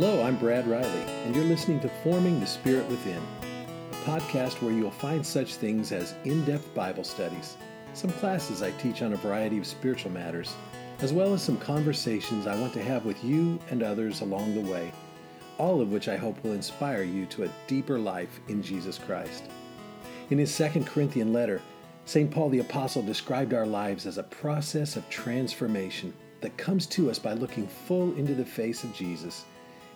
Hello, I'm Brad Riley, and you're listening to Forming the Spirit Within, a podcast where you'll find such things as in depth Bible studies, some classes I teach on a variety of spiritual matters, as well as some conversations I want to have with you and others along the way, all of which I hope will inspire you to a deeper life in Jesus Christ. In his second Corinthian letter, St. Paul the Apostle described our lives as a process of transformation that comes to us by looking full into the face of Jesus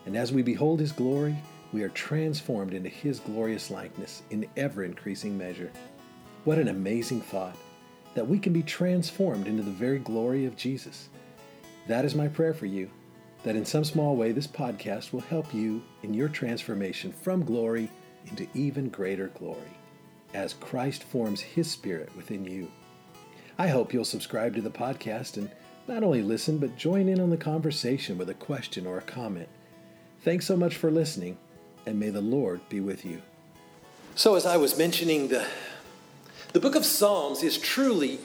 and as we behold his glory, we are transformed into his glorious likeness in ever increasing measure. What an amazing thought that we can be transformed into the very glory of Jesus. That is my prayer for you, that in some small way this podcast will help you in your transformation from glory into even greater glory as Christ forms his spirit within you. I hope you'll subscribe to the podcast and not only listen, but join in on the conversation with a question or a comment. Thanks so much for listening, and may the Lord be with you. So, as I was mentioning, the, the book of Psalms is truly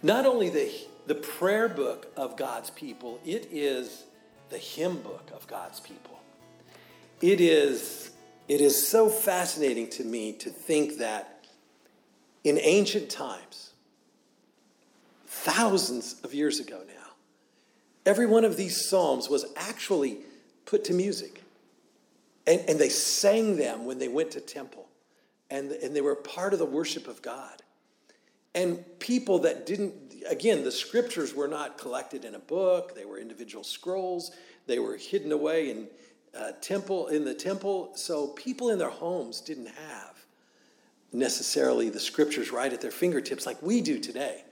not only the, the prayer book of God's people, it is the hymn book of God's people. It is, it is so fascinating to me to think that in ancient times, thousands of years ago now, every one of these Psalms was actually put to music. And, and they sang them when they went to temple. And, and they were part of the worship of God. And people that didn't, again, the scriptures were not collected in a book, they were individual scrolls, they were hidden away in uh, temple in the temple. So people in their homes didn't have necessarily the scriptures right at their fingertips like we do today.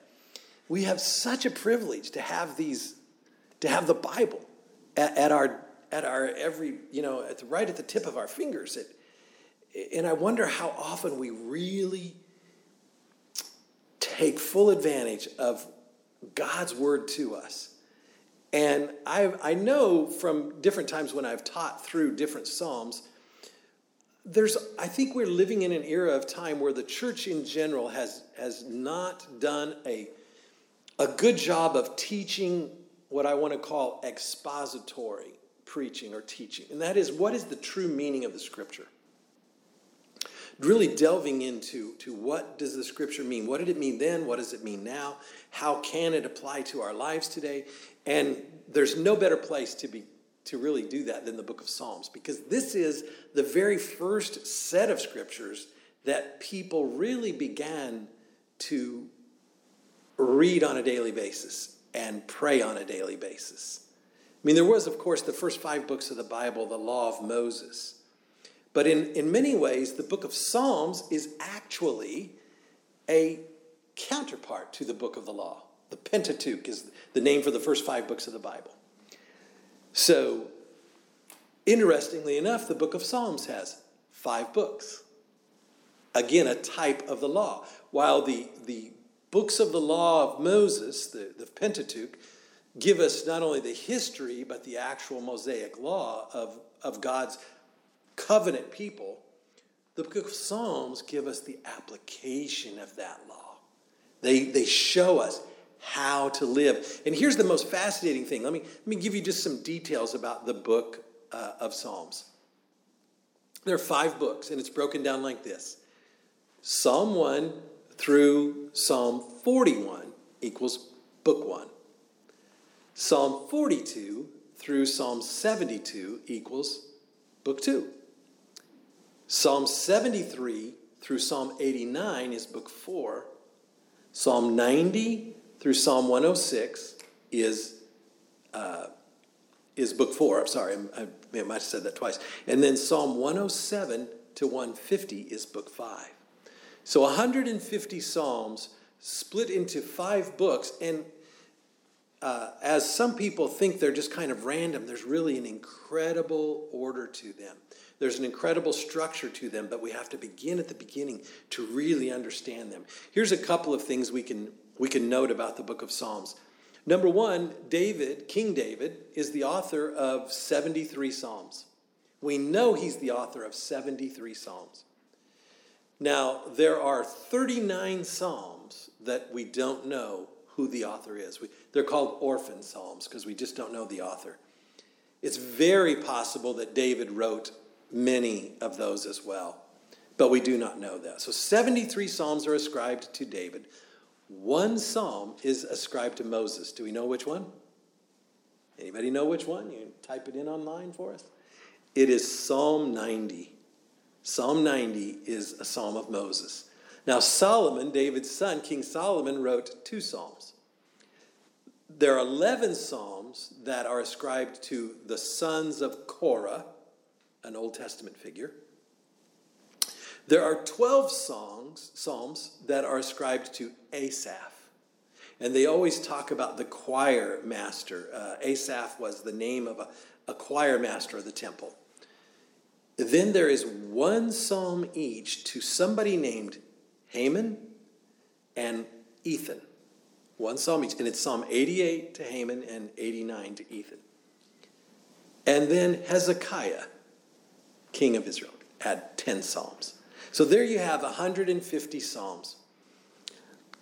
We have such a privilege to have these, to have the Bible at, at our at our every, you know, at the, right at the tip of our fingers. It, and I wonder how often we really take full advantage of God's word to us. And I, I know from different times when I've taught through different Psalms, there's, I think we're living in an era of time where the church in general has, has not done a, a good job of teaching what I want to call expository preaching or teaching, and that is what is the true meaning of the scripture? Really delving into to what does the scripture mean? What did it mean then? What does it mean now? How can it apply to our lives today? And there's no better place to be to really do that than the book of Psalms because this is the very first set of scriptures that people really began to read on a daily basis and pray on a daily basis. I mean, there was, of course, the first five books of the Bible, the law of Moses. But in, in many ways, the book of Psalms is actually a counterpart to the book of the law. The Pentateuch is the name for the first five books of the Bible. So, interestingly enough, the book of Psalms has five books. Again, a type of the law. While the, the books of the law of Moses, the, the Pentateuch, give us not only the history, but the actual Mosaic law of, of God's covenant people. The book of Psalms give us the application of that law. They, they show us how to live. And here's the most fascinating thing. Let me, let me give you just some details about the book uh, of Psalms. There are five books, and it's broken down like this Psalm 1 through Psalm 41 equals book 1. Psalm 42 through Psalm 72 equals book 2. Psalm 73 through Psalm 89 is book 4. Psalm 90 through Psalm 106 is, uh, is book 4. I'm sorry, I, I might have said that twice. And then Psalm 107 to 150 is book 5. So 150 Psalms split into five books. And uh, as some people think they're just kind of random, there's really an incredible order to them. There's an incredible structure to them, but we have to begin at the beginning to really understand them. Here's a couple of things we can, we can note about the book of Psalms. Number one, David, King David, is the author of 73 Psalms. We know he's the author of 73 Psalms. Now, there are 39 Psalms that we don't know who the author is. We, they're called orphan psalms because we just don't know the author. It's very possible that David wrote many of those as well, but we do not know that. So 73 Psalms are ascribed to David. One psalm is ascribed to Moses. Do we know which one? Anybody know which one? You type it in online for us. It is Psalm 90. Psalm 90 is a psalm of Moses. Now, Solomon, David's son, King Solomon, wrote two psalms. There are 11 psalms that are ascribed to the sons of Korah, an Old Testament figure. There are 12 songs, psalms that are ascribed to Asaph. And they always talk about the choir master. Uh, Asaph was the name of a, a choir master of the temple. Then there is one psalm each to somebody named Heman and Ethan. One psalm each. And it's Psalm 88 to Haman and 89 to Ethan. And then Hezekiah, king of Israel, had 10 psalms. So there you have 150 psalms.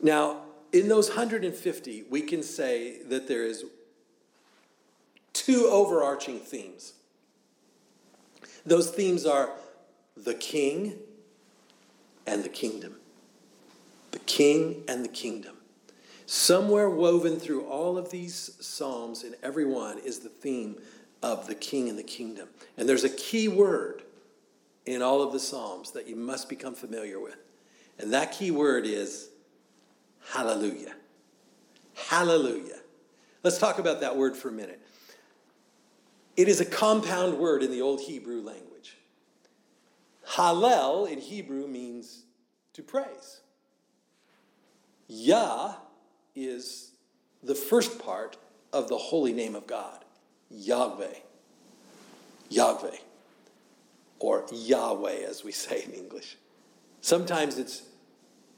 Now, in those 150, we can say that there is two overarching themes. Those themes are the king and the kingdom. King and the kingdom. Somewhere woven through all of these psalms, in every one, is the theme of the king and the kingdom. And there's a key word in all of the Psalms that you must become familiar with. And that key word is hallelujah. Hallelujah. Let's talk about that word for a minute. It is a compound word in the Old Hebrew language. Hallel in Hebrew means to praise. Yah is the first part of the holy name of God, Yahweh. Yahweh or Yahweh, as we say in English. Sometimes it's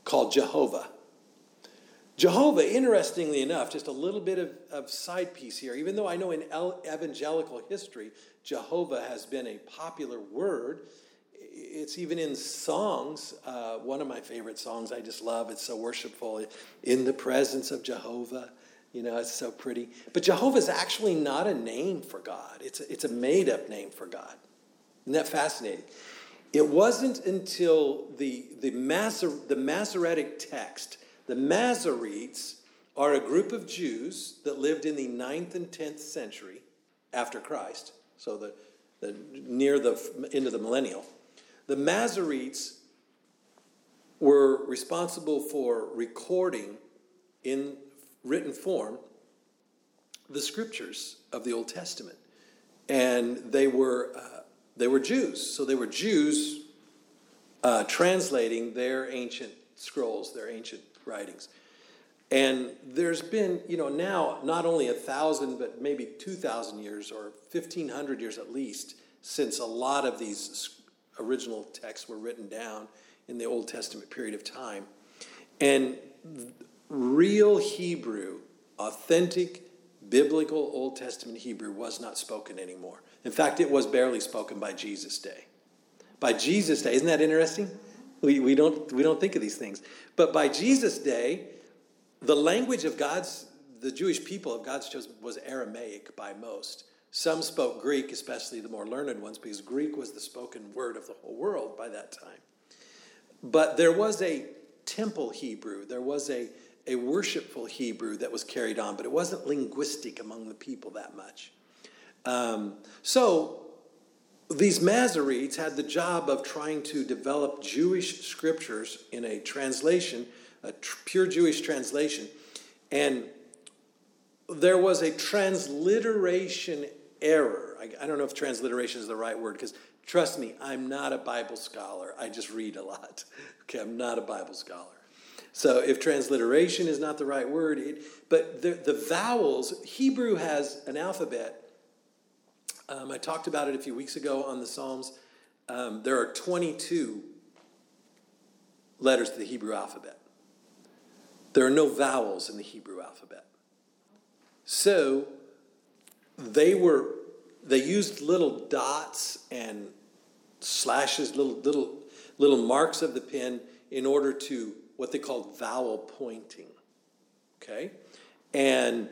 called Jehovah. Jehovah, interestingly enough, just a little bit of, of side piece here, even though I know in evangelical history, Jehovah has been a popular word. It's even in songs. Uh, one of my favorite songs I just love. It's so worshipful. In the presence of Jehovah. You know, it's so pretty. But Jehovah is actually not a name for God, it's a, it's a made up name for God. Isn't that fascinating? It wasn't until the, the, Maser, the Masoretic text, the Masoretes are a group of Jews that lived in the 9th and 10th century after Christ, so the, the, near the end of the millennial. The Masoretes were responsible for recording in written form the scriptures of the Old Testament. And they were uh, they were Jews. So they were Jews uh, translating their ancient scrolls, their ancient writings. And there's been, you know, now not only a thousand, but maybe 2,000 years or 1,500 years at least since a lot of these original texts were written down in the Old Testament period of time. And real Hebrew, authentic biblical Old Testament Hebrew was not spoken anymore. In fact, it was barely spoken by Jesus' day. By Jesus' day, isn't that interesting? We, we, don't, we don't think of these things. But by Jesus' day, the language of God's, the Jewish people of God's chosen was Aramaic by most. Some spoke Greek, especially the more learned ones, because Greek was the spoken word of the whole world by that time. But there was a temple Hebrew, there was a, a worshipful Hebrew that was carried on, but it wasn't linguistic among the people that much. Um, so these Masoretes had the job of trying to develop Jewish scriptures in a translation, a tr- pure Jewish translation. And there was a transliteration error. I, I don't know if transliteration is the right word because trust me, I'm not a Bible scholar. I just read a lot. Okay, I'm not a Bible scholar. So if transliteration is not the right word, it, but the, the vowels, Hebrew has an alphabet um, I talked about it a few weeks ago on the Psalms. Um, there are 22 letters to the Hebrew alphabet. There are no vowels in the Hebrew alphabet. So they were they used little dots and slashes, little little little marks of the pen in order to what they called vowel pointing. Okay? And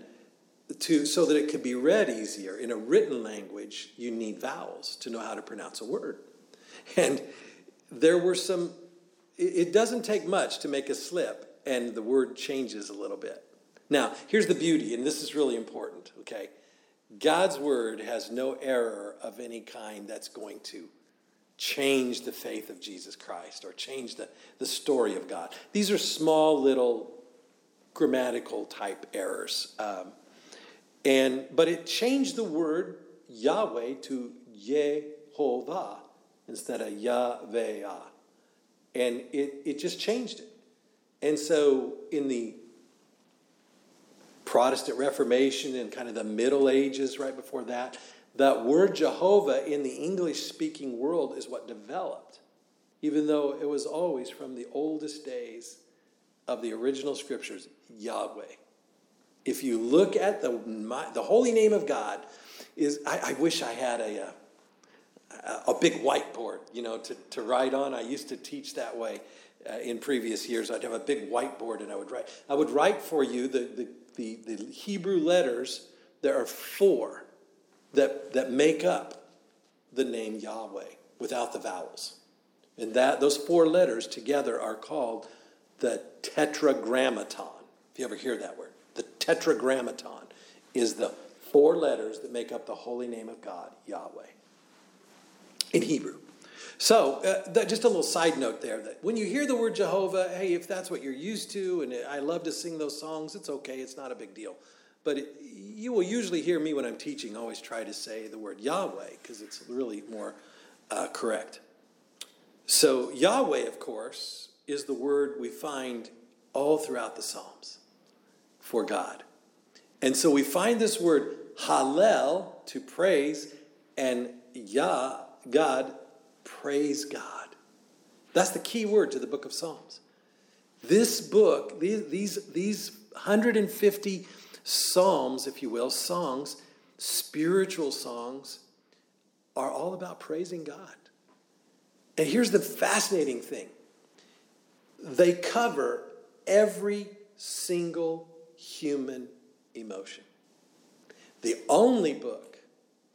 to so that it could be read easier in a written language you need vowels to know how to pronounce a word and there were some it doesn't take much to make a slip and the word changes a little bit now here's the beauty and this is really important okay god's word has no error of any kind that's going to change the faith of jesus christ or change the, the story of god these are small little grammatical type errors um, and but it changed the word Yahweh to Yehovah instead of Yahweh. And it, it just changed it. And so in the Protestant Reformation and kind of the Middle Ages right before that, that word Jehovah in the English speaking world is what developed, even though it was always from the oldest days of the original scriptures, Yahweh if you look at the, my, the holy name of God, is I, I wish I had a, a, a, big whiteboard, you know, to, to write on. I used to teach that way uh, in previous years. I'd have a big whiteboard and I would write. I would write for you the, the, the, the Hebrew letters. There are four that, that make up the name Yahweh without the vowels. And that those four letters together are called the tetragrammaton. If you ever hear that word. The tetragrammaton is the four letters that make up the holy name of God, Yahweh, in Hebrew. So, uh, that, just a little side note there that when you hear the word Jehovah, hey, if that's what you're used to, and I love to sing those songs, it's okay, it's not a big deal. But it, you will usually hear me when I'm teaching always try to say the word Yahweh because it's really more uh, correct. So, Yahweh, of course, is the word we find all throughout the Psalms for God. And so we find this word Hallel to praise and Yah, God, praise God. That's the key word to the book of Psalms. This book, these, these, these 150 psalms, if you will, songs, spiritual songs, are all about praising God. And here's the fascinating thing they cover every single human emotion. The only book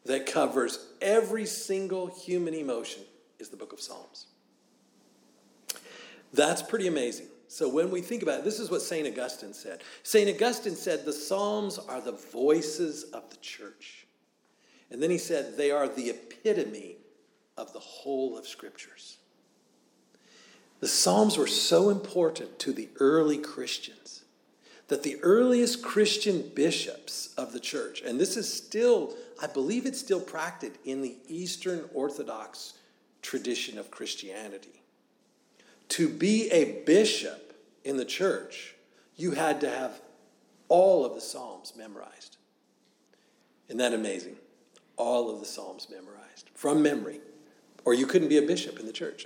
that covers every single human emotion is the book of Psalms. That's pretty amazing. So when we think about it, this is what St. Augustine said. St. Augustine said the Psalms are the voices of the church. And then he said they are the epitome of the whole of scriptures. The Psalms were so important to the early Christians that the earliest Christian bishops of the church, and this is still, I believe it's still practiced in the Eastern Orthodox tradition of Christianity. To be a bishop in the church, you had to have all of the Psalms memorized. Isn't that amazing? All of the Psalms memorized from memory, or you couldn't be a bishop in the church.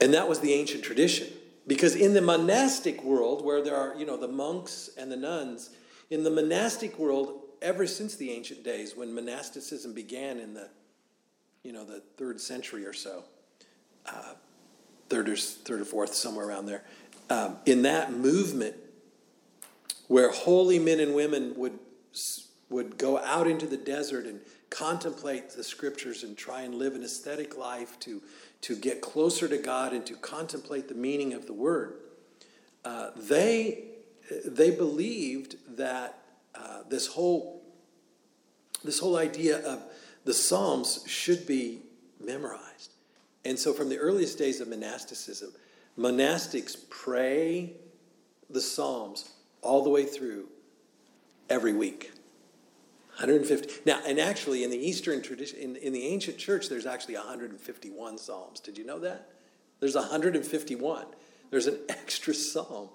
And that was the ancient tradition. Because in the monastic world, where there are, you know, the monks and the nuns, in the monastic world, ever since the ancient days, when monasticism began in the, you know, the third century or so, uh, third or third or fourth, somewhere around there, um, in that movement, where holy men and women would would go out into the desert and contemplate the scriptures and try and live an aesthetic life to to get closer to God and to contemplate the meaning of the word, uh, they, they believed that uh, this, whole, this whole idea of the Psalms should be memorized. And so, from the earliest days of monasticism, monastics pray the Psalms all the way through every week. 150. Now, and actually, in the Eastern tradition, in, in the ancient church, there's actually 151 psalms. Did you know that? There's 151. There's an extra psalm,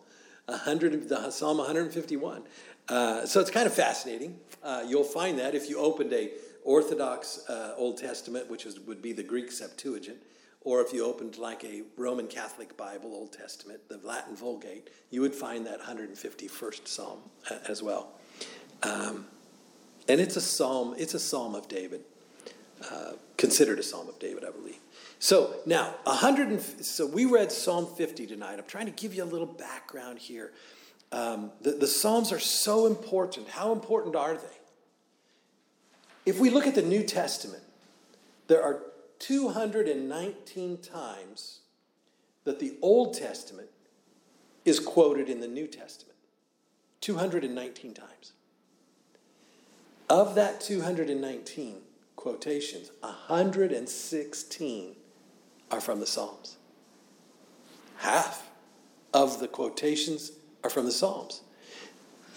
100, the Psalm 151. Uh, so it's kind of fascinating. Uh, you'll find that if you opened a Orthodox uh, Old Testament, which is, would be the Greek Septuagint, or if you opened like a Roman Catholic Bible, Old Testament, the Latin Vulgate, you would find that 151st Psalm uh, as well. Um, and it's a psalm, it's a psalm of David. Uh, considered a psalm of David, I believe. So now, 100 so we read Psalm 50 tonight. I'm trying to give you a little background here. Um, the, the Psalms are so important. How important are they? If we look at the New Testament, there are 219 times that the Old Testament is quoted in the New Testament. 219 times. Of that 219 quotations, 116 are from the Psalms. Half of the quotations are from the Psalms.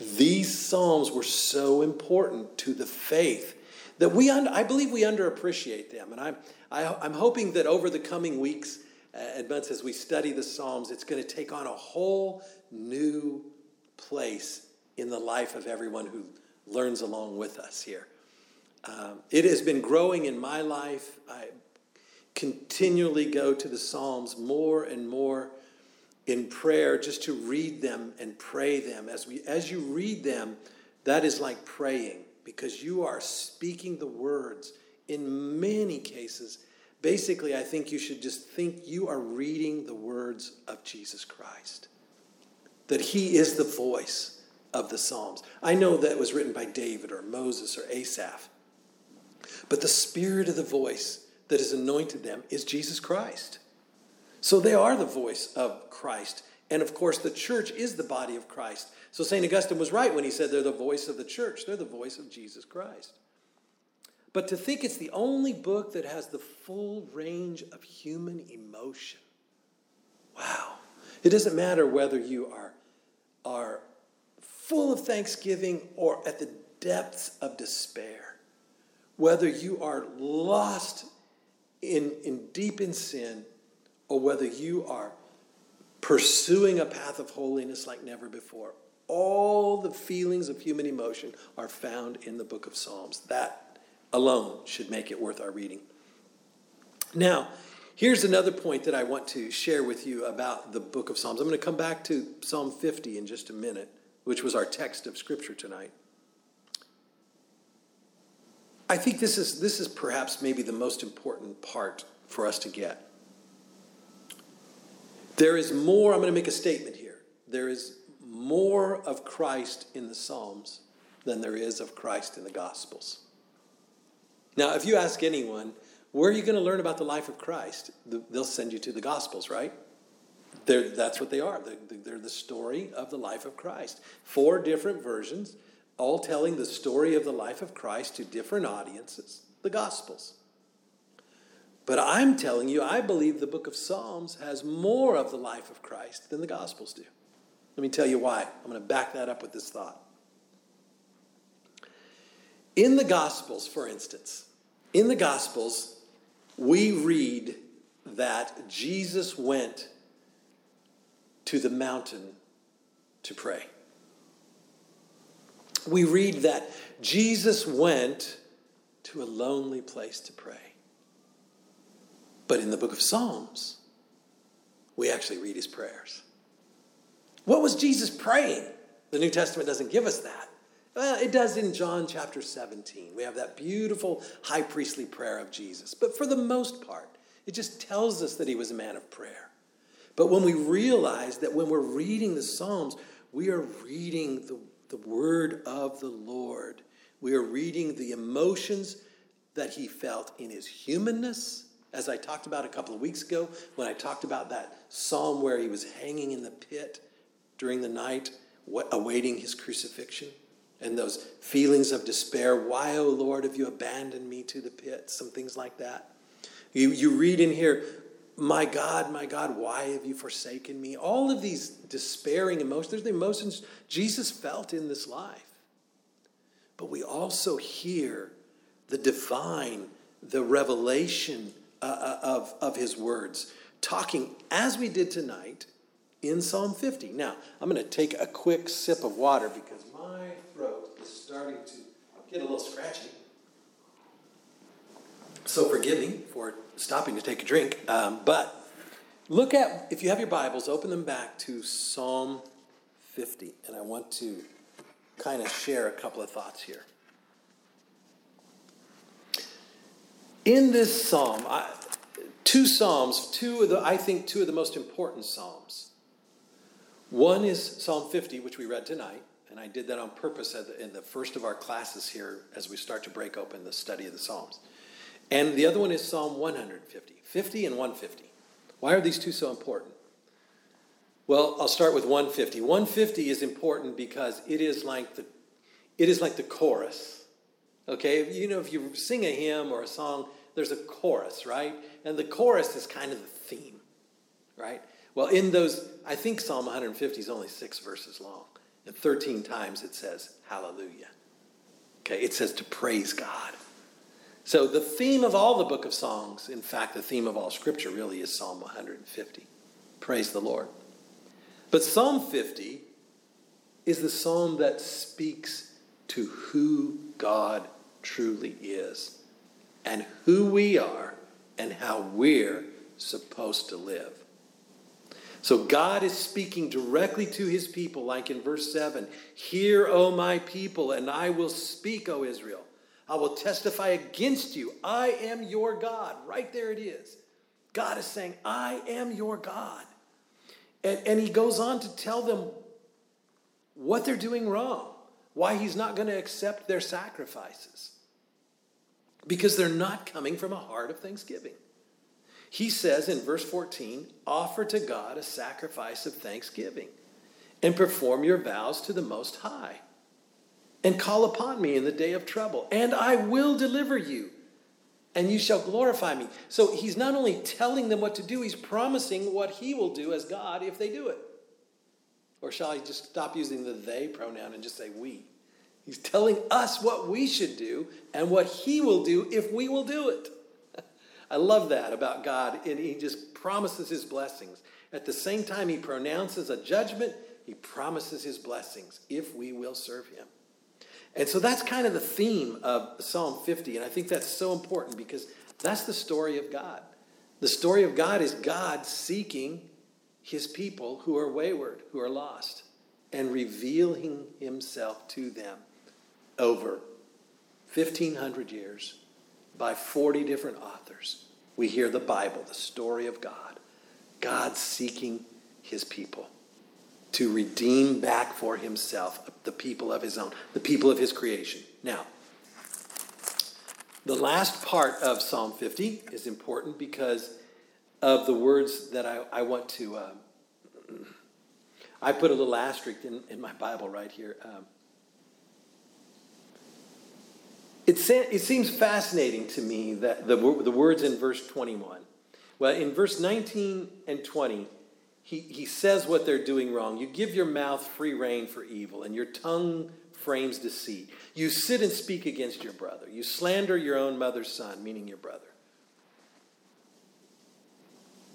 These Psalms were so important to the faith that we, I believe we underappreciate them. And I'm, I, am i am hoping that over the coming weeks uh, and months as we study the Psalms, it's going to take on a whole new place in the life of everyone who learns along with us here. Um, it has been growing in my life. I continually go to the Psalms more and more in prayer just to read them and pray them. As, we, as you read them, that is like praying because you are speaking the words in many cases. Basically, I think you should just think you are reading the words of Jesus Christ, that He is the voice of the Psalms. I know that was written by David or Moses or Asaph, but the spirit of the voice that has anointed them is Jesus Christ. So they are the voice of Christ. And of course, the church is the body of Christ. So St. Augustine was right when he said they're the voice of the church, they're the voice of Jesus Christ. But to think it's the only book that has the full range of human emotion. Wow. It doesn't matter whether you are, are full of thanksgiving or at the depths of despair, whether you are lost in, in deep in sin or whether you are pursuing a path of holiness like never before. All the feelings of human emotion are found in the book of Psalms. That alone should make it worth our reading. Now, here's another point that I want to share with you about the book of Psalms. I'm going to come back to Psalm 50 in just a minute, which was our text of scripture tonight. I think this is, this is perhaps maybe the most important part for us to get. There is more, I'm going to make a statement here. There is more of Christ in the Psalms than there is of Christ in the Gospels. Now, if you ask anyone, where are you going to learn about the life of Christ? They'll send you to the Gospels, right? They're, that's what they are. They're, they're the story of the life of Christ. Four different versions, all telling the story of the life of Christ to different audiences, the Gospels. But I'm telling you, I believe the book of Psalms has more of the life of Christ than the Gospels do. Let me tell you why. I'm going to back that up with this thought. In the Gospels, for instance, in the Gospels, we read that Jesus went to the mountain to pray. We read that Jesus went to a lonely place to pray. But in the book of Psalms, we actually read his prayers. What was Jesus praying? The New Testament doesn't give us that. Well, it does in John chapter 17. We have that beautiful high priestly prayer of Jesus. But for the most part, it just tells us that he was a man of prayer. But when we realize that when we're reading the Psalms, we are reading the, the word of the Lord. We are reading the emotions that he felt in his humanness as I talked about a couple of weeks ago when I talked about that psalm where he was hanging in the pit during the night, awaiting his crucifixion, and those feelings of despair. Why, O oh Lord, have you abandoned me to the pit? Some things like that. You, you read in here, My God, my God, why have you forsaken me? All of these despairing emotions, there's the emotions Jesus felt in this life. But we also hear the divine, the revelation uh, of, of his words, talking as we did tonight in Psalm 50. Now, I'm going to take a quick sip of water because my throat is starting to get a little scratchy. So forgive me for stopping to take a drink. Um, but look at, if you have your Bibles, open them back to Psalm 50. And I want to kind of share a couple of thoughts here. In this psalm, I, two psalms, two of the, I think, two of the most important psalms. One is Psalm 50, which we read tonight, and I did that on purpose in the first of our classes here as we start to break open the study of the Psalms. And the other one is Psalm 150, 50 and 150. Why are these two so important? Well, I'll start with 150. 150 is important because it is like the it is like the chorus. Okay, you know if you sing a hymn or a song, there's a chorus, right? And the chorus is kind of the theme, right? Well, in those, I think Psalm 150 is only six verses long, and 13 times it says hallelujah. Okay, it says to praise God. So the theme of all the book of songs, in fact, the theme of all scripture really is Psalm 150. Praise the Lord. But Psalm 50 is the psalm that speaks to who God truly is and who we are and how we're supposed to live. So God is speaking directly to his people, like in verse 7 Hear, O my people, and I will speak, O Israel. I will testify against you. I am your God. Right there it is. God is saying, I am your God. And, and he goes on to tell them what they're doing wrong, why he's not going to accept their sacrifices. Because they're not coming from a heart of thanksgiving. He says in verse 14, offer to God a sacrifice of thanksgiving and perform your vows to the Most High and call upon me in the day of trouble, and I will deliver you, and you shall glorify me. So he's not only telling them what to do, he's promising what he will do as God if they do it. Or shall I just stop using the they pronoun and just say we? He's telling us what we should do and what he will do if we will do it. I love that about God, and he just promises his blessings. At the same time, he pronounces a judgment, he promises his blessings if we will serve him. And so that's kind of the theme of Psalm 50. And I think that's so important because that's the story of God. The story of God is God seeking his people who are wayward, who are lost, and revealing himself to them over 1,500 years by 40 different authors. We hear the Bible, the story of God, God seeking his people to redeem back for himself the people of his own, the people of his creation. Now, the last part of Psalm 50 is important because of the words that I, I want to. Uh, I put a little asterisk in, in my Bible right here. Um, it, it seems fascinating to me that the, the words in verse 21. Well, in verse 19 and 20, he, he says what they're doing wrong. You give your mouth free rein for evil, and your tongue frames deceit. You sit and speak against your brother. You slander your own mother's son, meaning your brother.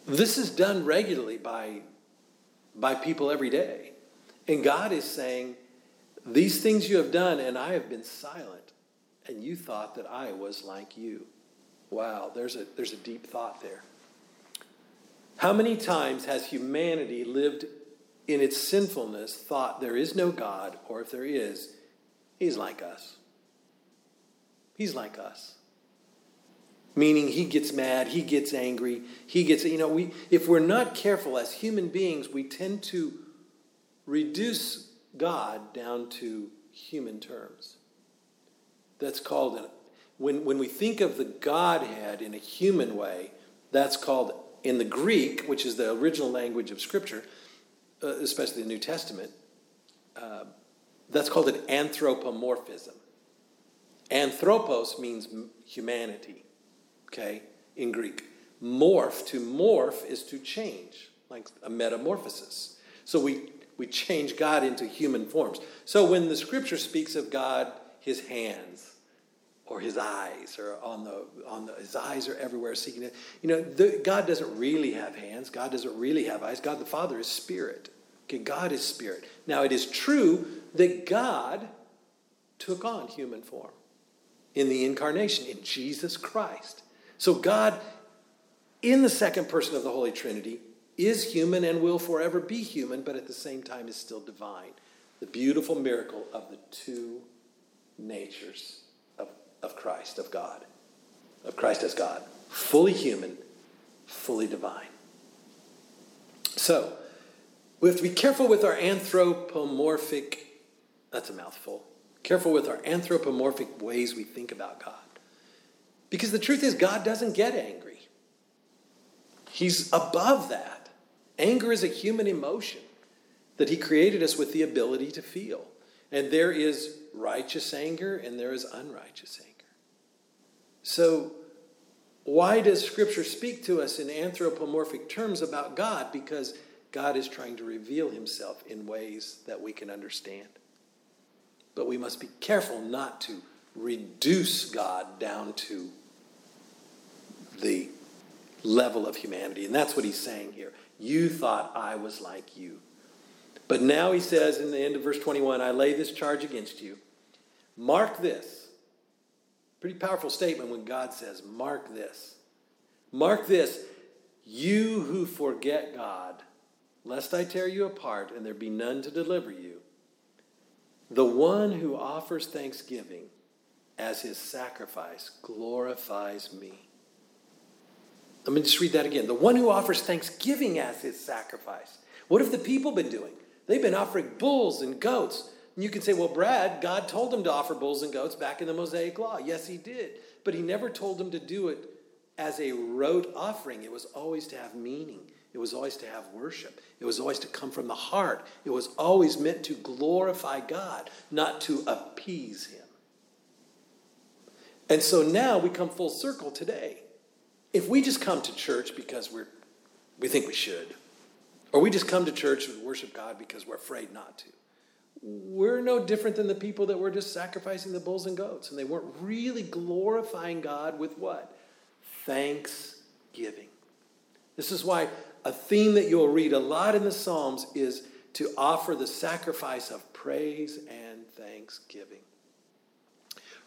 This is done regularly by, by people every day. And God is saying, These things you have done, and I have been silent, and you thought that I was like you. Wow, there's a, there's a deep thought there. How many times has humanity lived in its sinfulness, thought there is no God, or if there is, he's like us? He's like us. Meaning he gets mad, he gets angry, he gets, you know, we, if we're not careful as human beings, we tend to reduce God down to human terms. That's called, an, when, when we think of the Godhead in a human way, that's called in the Greek, which is the original language of Scripture, uh, especially the New Testament, uh, that's called an anthropomorphism. Anthropos means humanity, okay, in Greek. Morph, to morph is to change, like a metamorphosis. So we, we change God into human forms. So when the scripture speaks of God, his hands, or his eyes or on the on the his eyes are everywhere seeking it. You know the, god doesn't really have hands. God doesn't really have eyes. God the father is spirit. Okay god is spirit. Now it is true that god took on human form in the incarnation in jesus christ. So god in the second person of the holy trinity is human and will forever be human but at the same time is still divine. The beautiful miracle of the two natures of Christ, of God, of Christ as God, fully human, fully divine. So, We have to be careful with our anthropomorphic, that's a mouthful, careful with our anthropomorphic ways we think about God. Because the truth is, God doesn't get angry, He's above that. Anger is a human emotion that He created us with the ability to feel. And there is righteous anger and there is unrighteous anger. So, why does Scripture speak to us in anthropomorphic terms about God? Because God is trying to reveal Himself in ways that we can understand. But we must be careful not to reduce God down to the level of humanity. And that's what He's saying here. You thought I was like you. But now He says in the end of verse 21 I lay this charge against you. Mark this Pretty powerful statement when God says, Mark this. Mark this. You who forget God, lest I tear you apart and there be none to deliver you. The one who offers thanksgiving as his sacrifice glorifies me. Let me just read that again. The one who offers thanksgiving as his sacrifice. What have the people been doing? They've been offering bulls and goats and you can say, well, Brad, God told him to offer bulls and goats back in the Mosaic Law. Yes, he did. But he never told him to do it as a rote offering. It was always to have meaning, it was always to have worship, it was always to come from the heart. It was always meant to glorify God, not to appease him. And so now we come full circle today. If we just come to church because we're, we think we should, or we just come to church and worship God because we're afraid not to, we're no different than the people that were just sacrificing the bulls and goats. And they weren't really glorifying God with what? Thanksgiving. This is why a theme that you'll read a lot in the Psalms is to offer the sacrifice of praise and thanksgiving.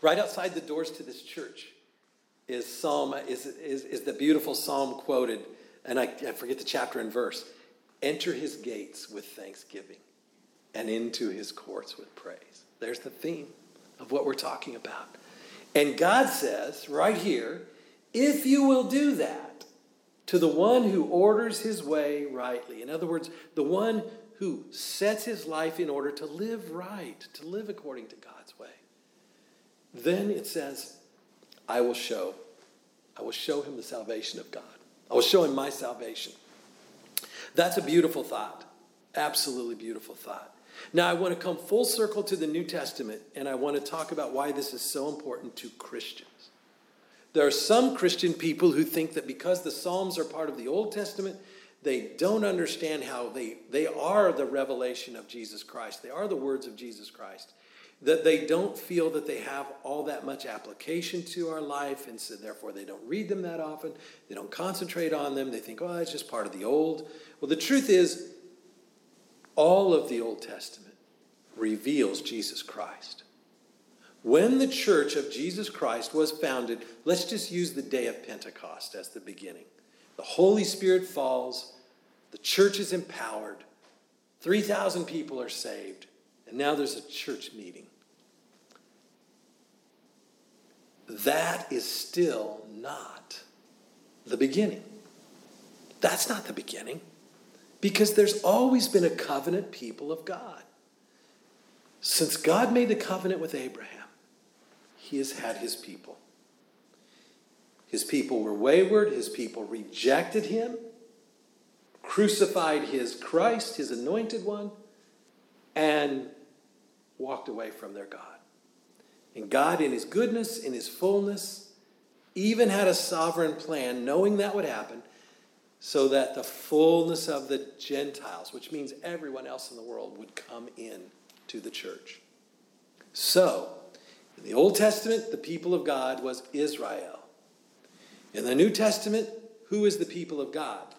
Right outside the doors to this church is Psalm is, is, is the beautiful psalm quoted, and I, I forget the chapter and verse. Enter his gates with thanksgiving and into his courts with praise. There's the theme of what we're talking about. And God says right here, if you will do that to the one who orders his way rightly, in other words, the one who sets his life in order to live right, to live according to God's way, then it says, I will show, I will show him the salvation of God. I will show him my salvation. That's a beautiful thought. Absolutely beautiful thought. Now, I want to come full circle to the New Testament, and I want to talk about why this is so important to Christians. There are some Christian people who think that because the Psalms are part of the Old Testament, they don't understand how they, they are the revelation of Jesus Christ. They are the words of Jesus Christ. That they don't feel that they have all that much application to our life, and so therefore they don't read them that often. They don't concentrate on them. They think, oh, it's just part of the old. Well, the truth is, all of the Old Testament reveals Jesus Christ. When the church of Jesus Christ was founded, let's just use the day of Pentecost as the beginning. The Holy Spirit falls, the church is empowered, 3,000 people are saved, and now there's a church meeting. That is still not the beginning. That's not the beginning. Because there's always been a covenant people of God. Since God made the covenant with Abraham, he has had his people. His people were wayward, his people rejected him, crucified his Christ, his anointed one, and walked away from their God. And God, in his goodness, in his fullness, even had a sovereign plan, knowing that would happen, so that the fullness of the Gentiles, which means everyone else in the world, would come in to the church. So, in the Old Testament, the people of God was Israel. In the New Testament, who is the people of God?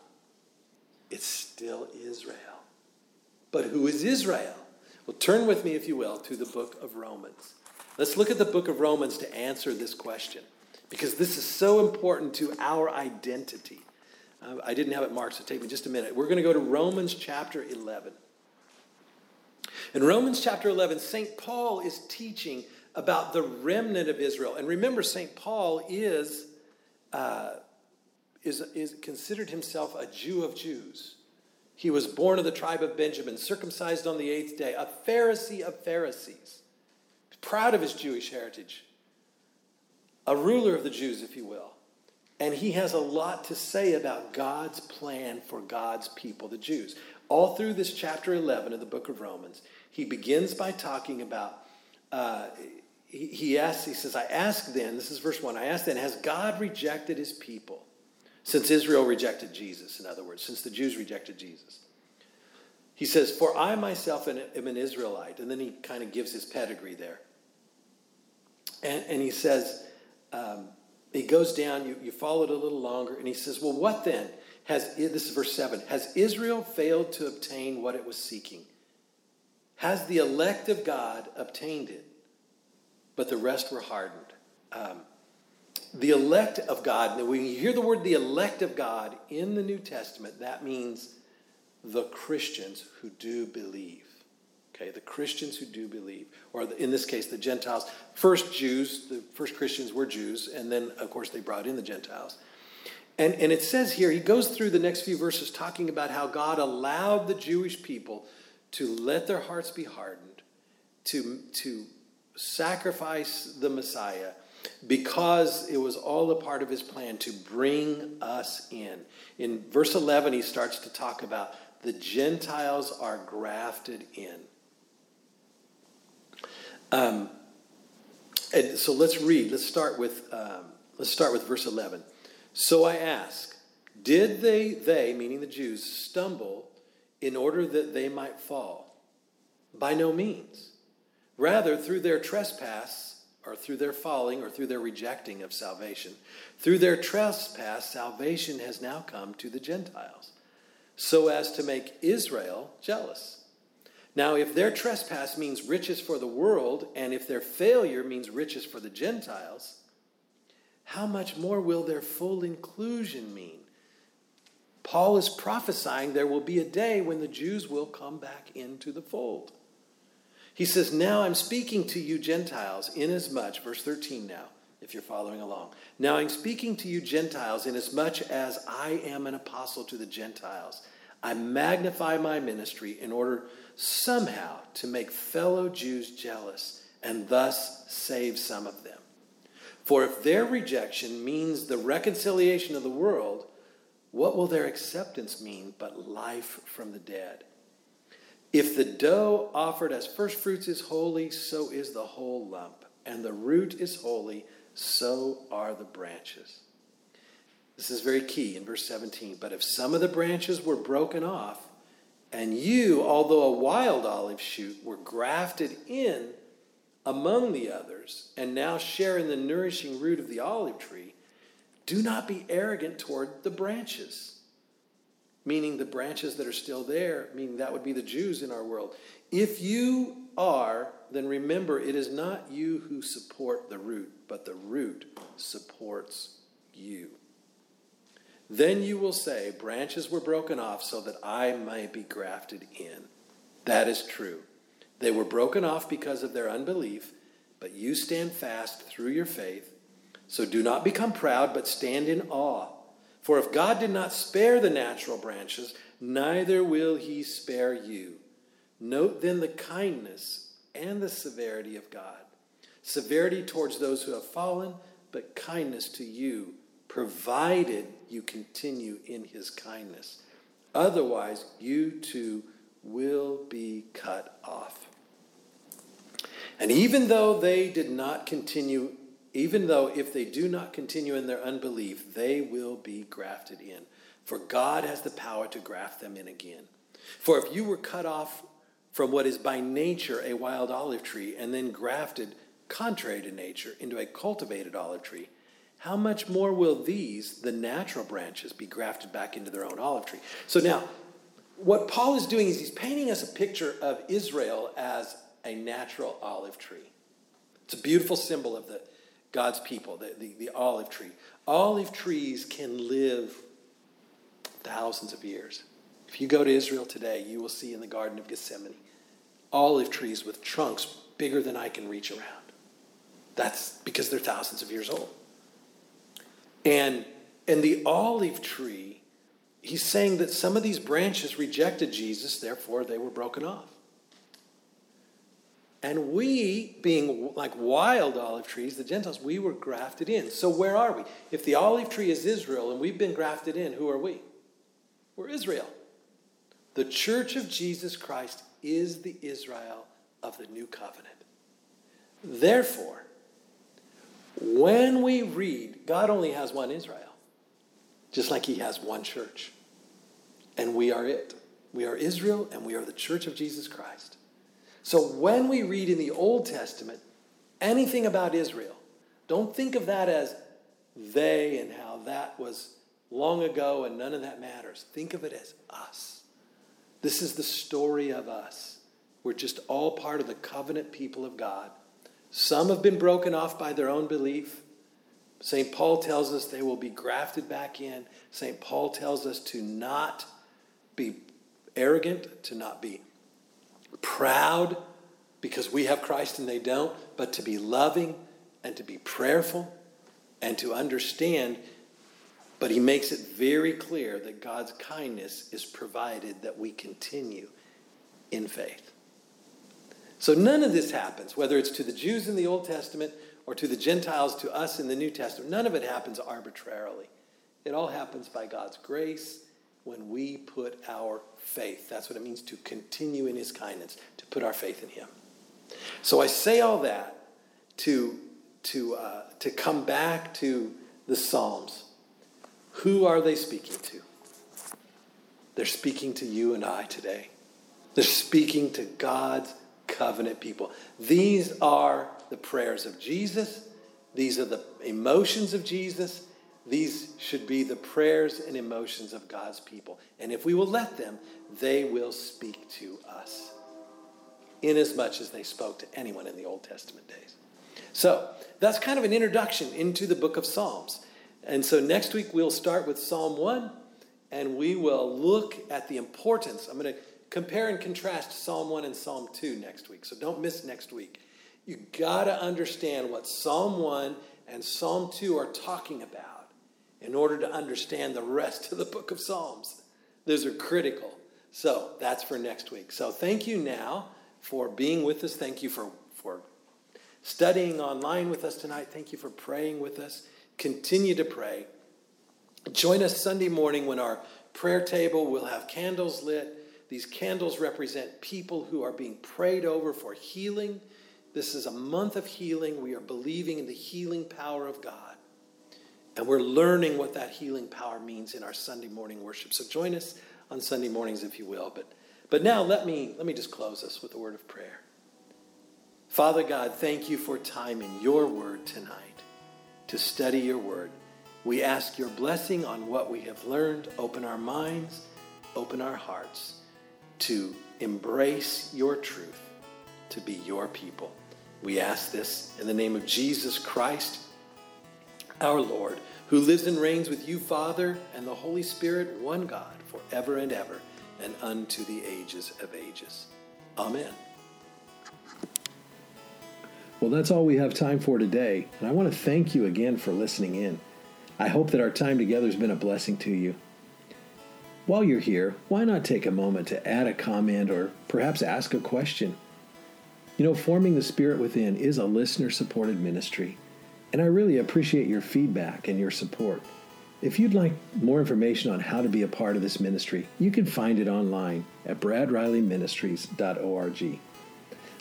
It's still Israel. But who is Israel? Well, turn with me, if you will, to the book of Romans. Let's look at the book of Romans to answer this question because this is so important to our identity. Uh, I didn't have it marked, so take me just a minute. We're going to go to Romans chapter 11. In Romans chapter 11, St. Paul is teaching about the remnant of Israel. And remember, St. Paul is, uh, is, is considered himself a Jew of Jews. He was born of the tribe of Benjamin, circumcised on the eighth day, a Pharisee of Pharisees, proud of his Jewish heritage, a ruler of the Jews, if you will. And he has a lot to say about God's plan for God's people, the Jews. All through this chapter 11 of the book of Romans, he begins by talking about, uh, he, he asks, he says, I ask then, this is verse 1, I ask then, has God rejected his people? Since Israel rejected Jesus, in other words, since the Jews rejected Jesus. He says, For I myself am an Israelite. And then he kind of gives his pedigree there. And, and he says, um, he goes down, you, you follow it a little longer, and he says, Well, what then? Has, this is verse 7. Has Israel failed to obtain what it was seeking? Has the elect of God obtained it? But the rest were hardened. Um, the elect of God, now when you hear the word the elect of God in the New Testament, that means the Christians who do believe. Okay, the Christians who do believe, or in this case, the Gentiles. First Jews, the first Christians were Jews, and then, of course, they brought in the Gentiles. And, and it says here, he goes through the next few verses talking about how God allowed the Jewish people to let their hearts be hardened, to, to sacrifice the Messiah, because it was all a part of his plan to bring us in. In verse 11, he starts to talk about the Gentiles are grafted in. Um, and so let's read. Let's start with um, let's start with verse 11. So I ask, did they they meaning the Jews stumble in order that they might fall? By no means. Rather, through their trespass, or through their falling, or through their rejecting of salvation, through their trespass, salvation has now come to the Gentiles, so as to make Israel jealous. Now, if their trespass means riches for the world, and if their failure means riches for the Gentiles, how much more will their full inclusion mean? Paul is prophesying there will be a day when the Jews will come back into the fold. He says, Now I'm speaking to you, Gentiles, inasmuch, verse 13 now, if you're following along. Now I'm speaking to you, Gentiles, inasmuch as I am an apostle to the Gentiles. I magnify my ministry in order somehow to make fellow Jews jealous and thus save some of them. For if their rejection means the reconciliation of the world, what will their acceptance mean but life from the dead? If the dough offered as firstfruits is holy, so is the whole lump, and the root is holy, so are the branches. This is very key in verse 17. But if some of the branches were broken off, and you, although a wild olive shoot, were grafted in among the others, and now share in the nourishing root of the olive tree, do not be arrogant toward the branches meaning the branches that are still there, meaning that would be the Jews in our world. If you are, then remember it is not you who support the root, but the root supports you. Then you will say, Branches were broken off so that I might be grafted in. That is true. They were broken off because of their unbelief, but you stand fast through your faith. So do not become proud, but stand in awe for if God did not spare the natural branches, neither will he spare you. Note then the kindness and the severity of God. Severity towards those who have fallen, but kindness to you, provided you continue in his kindness. Otherwise, you too will be cut off. And even though they did not continue even though if they do not continue in their unbelief, they will be grafted in. For God has the power to graft them in again. For if you were cut off from what is by nature a wild olive tree and then grafted contrary to nature into a cultivated olive tree, how much more will these, the natural branches, be grafted back into their own olive tree? So now, what Paul is doing is he's painting us a picture of Israel as a natural olive tree. It's a beautiful symbol of the God's people, the, the, the olive tree. Olive trees can live thousands of years. If you go to Israel today, you will see in the Garden of Gethsemane olive trees with trunks bigger than I can reach around. That's because they're thousands of years old. And, and the olive tree he's saying that some of these branches rejected Jesus, therefore they were broken off. And we, being like wild olive trees, the Gentiles, we were grafted in. So where are we? If the olive tree is Israel and we've been grafted in, who are we? We're Israel. The church of Jesus Christ is the Israel of the new covenant. Therefore, when we read, God only has one Israel, just like he has one church. And we are it. We are Israel and we are the church of Jesus Christ. So when we read in the Old Testament anything about Israel, don't think of that as they and how that was long ago and none of that matters. Think of it as us. This is the story of us. We're just all part of the covenant people of God. Some have been broken off by their own belief. St. Paul tells us they will be grafted back in. St. Paul tells us to not be arrogant, to not be proud because we have Christ and they don't, but to be loving and to be prayerful and to understand. But he makes it very clear that God's kindness is provided that we continue in faith. So none of this happens, whether it's to the Jews in the Old Testament or to the Gentiles, to us in the New Testament. None of it happens arbitrarily. It all happens by God's grace when we put our faith. That's what it means to continue in his kindness, to put our faith in him. So I say all that to, to, uh, to come back to the Psalms. Who are they speaking to? They're speaking to you and I today. They're speaking to God's covenant people. These are the prayers of Jesus. These are the emotions of Jesus. These should be the prayers and emotions of God's people. And if we will let them, they will speak to us, inasmuch as they spoke to anyone in the Old Testament days. So that's kind of an introduction into the book of Psalms. And so next week we'll start with Psalm 1 and we will look at the importance. I'm going to compare and contrast Psalm 1 and Psalm 2 next week. So don't miss next week. You got to understand what Psalm 1 and Psalm 2 are talking about in order to understand the rest of the book of Psalms. Those are critical. So that's for next week. So thank you now for being with us. Thank you for, for studying online with us tonight. Thank you for praying with us. Continue to pray. Join us Sunday morning when our prayer table will have candles lit. These candles represent people who are being prayed over for healing. This is a month of healing. We are believing in the healing power of God. And we're learning what that healing power means in our Sunday morning worship. So join us on Sunday mornings if you will. But, but now let me, let me just close us with a word of prayer. Father God, thank you for time in your word tonight to study your word. We ask your blessing on what we have learned. Open our minds, open our hearts to embrace your truth, to be your people. We ask this in the name of Jesus Christ our Lord, who lives and reigns with you, Father, and the Holy Spirit, one God, forever and ever, and unto the ages of ages. Amen. Well, that's all we have time for today, and I want to thank you again for listening in. I hope that our time together has been a blessing to you. While you're here, why not take a moment to add a comment or perhaps ask a question? You know, Forming the Spirit Within is a listener supported ministry. And I really appreciate your feedback and your support. If you'd like more information on how to be a part of this ministry, you can find it online at bradrileyministries.org.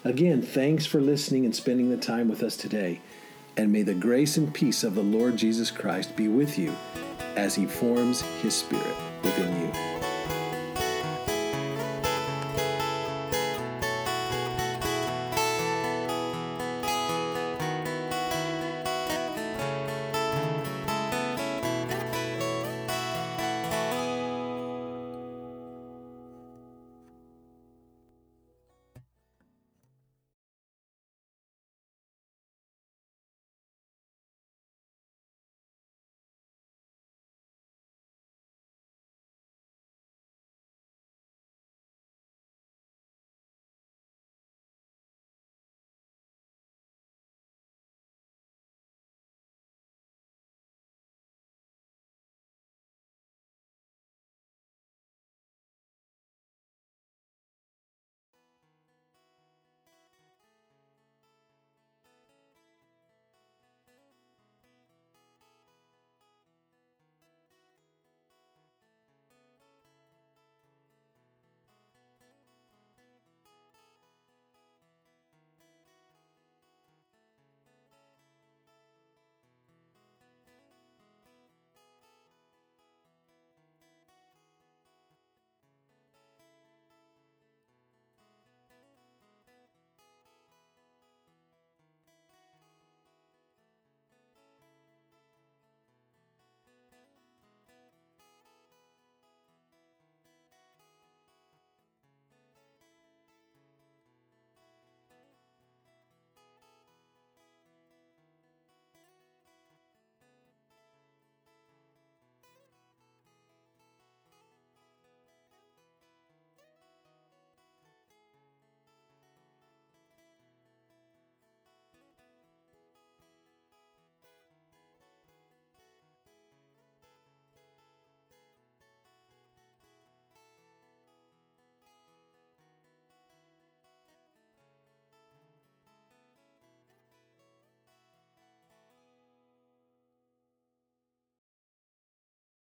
Again, thanks for listening and spending the time with us today. And may the grace and peace of the Lord Jesus Christ be with you as he forms his spirit within you.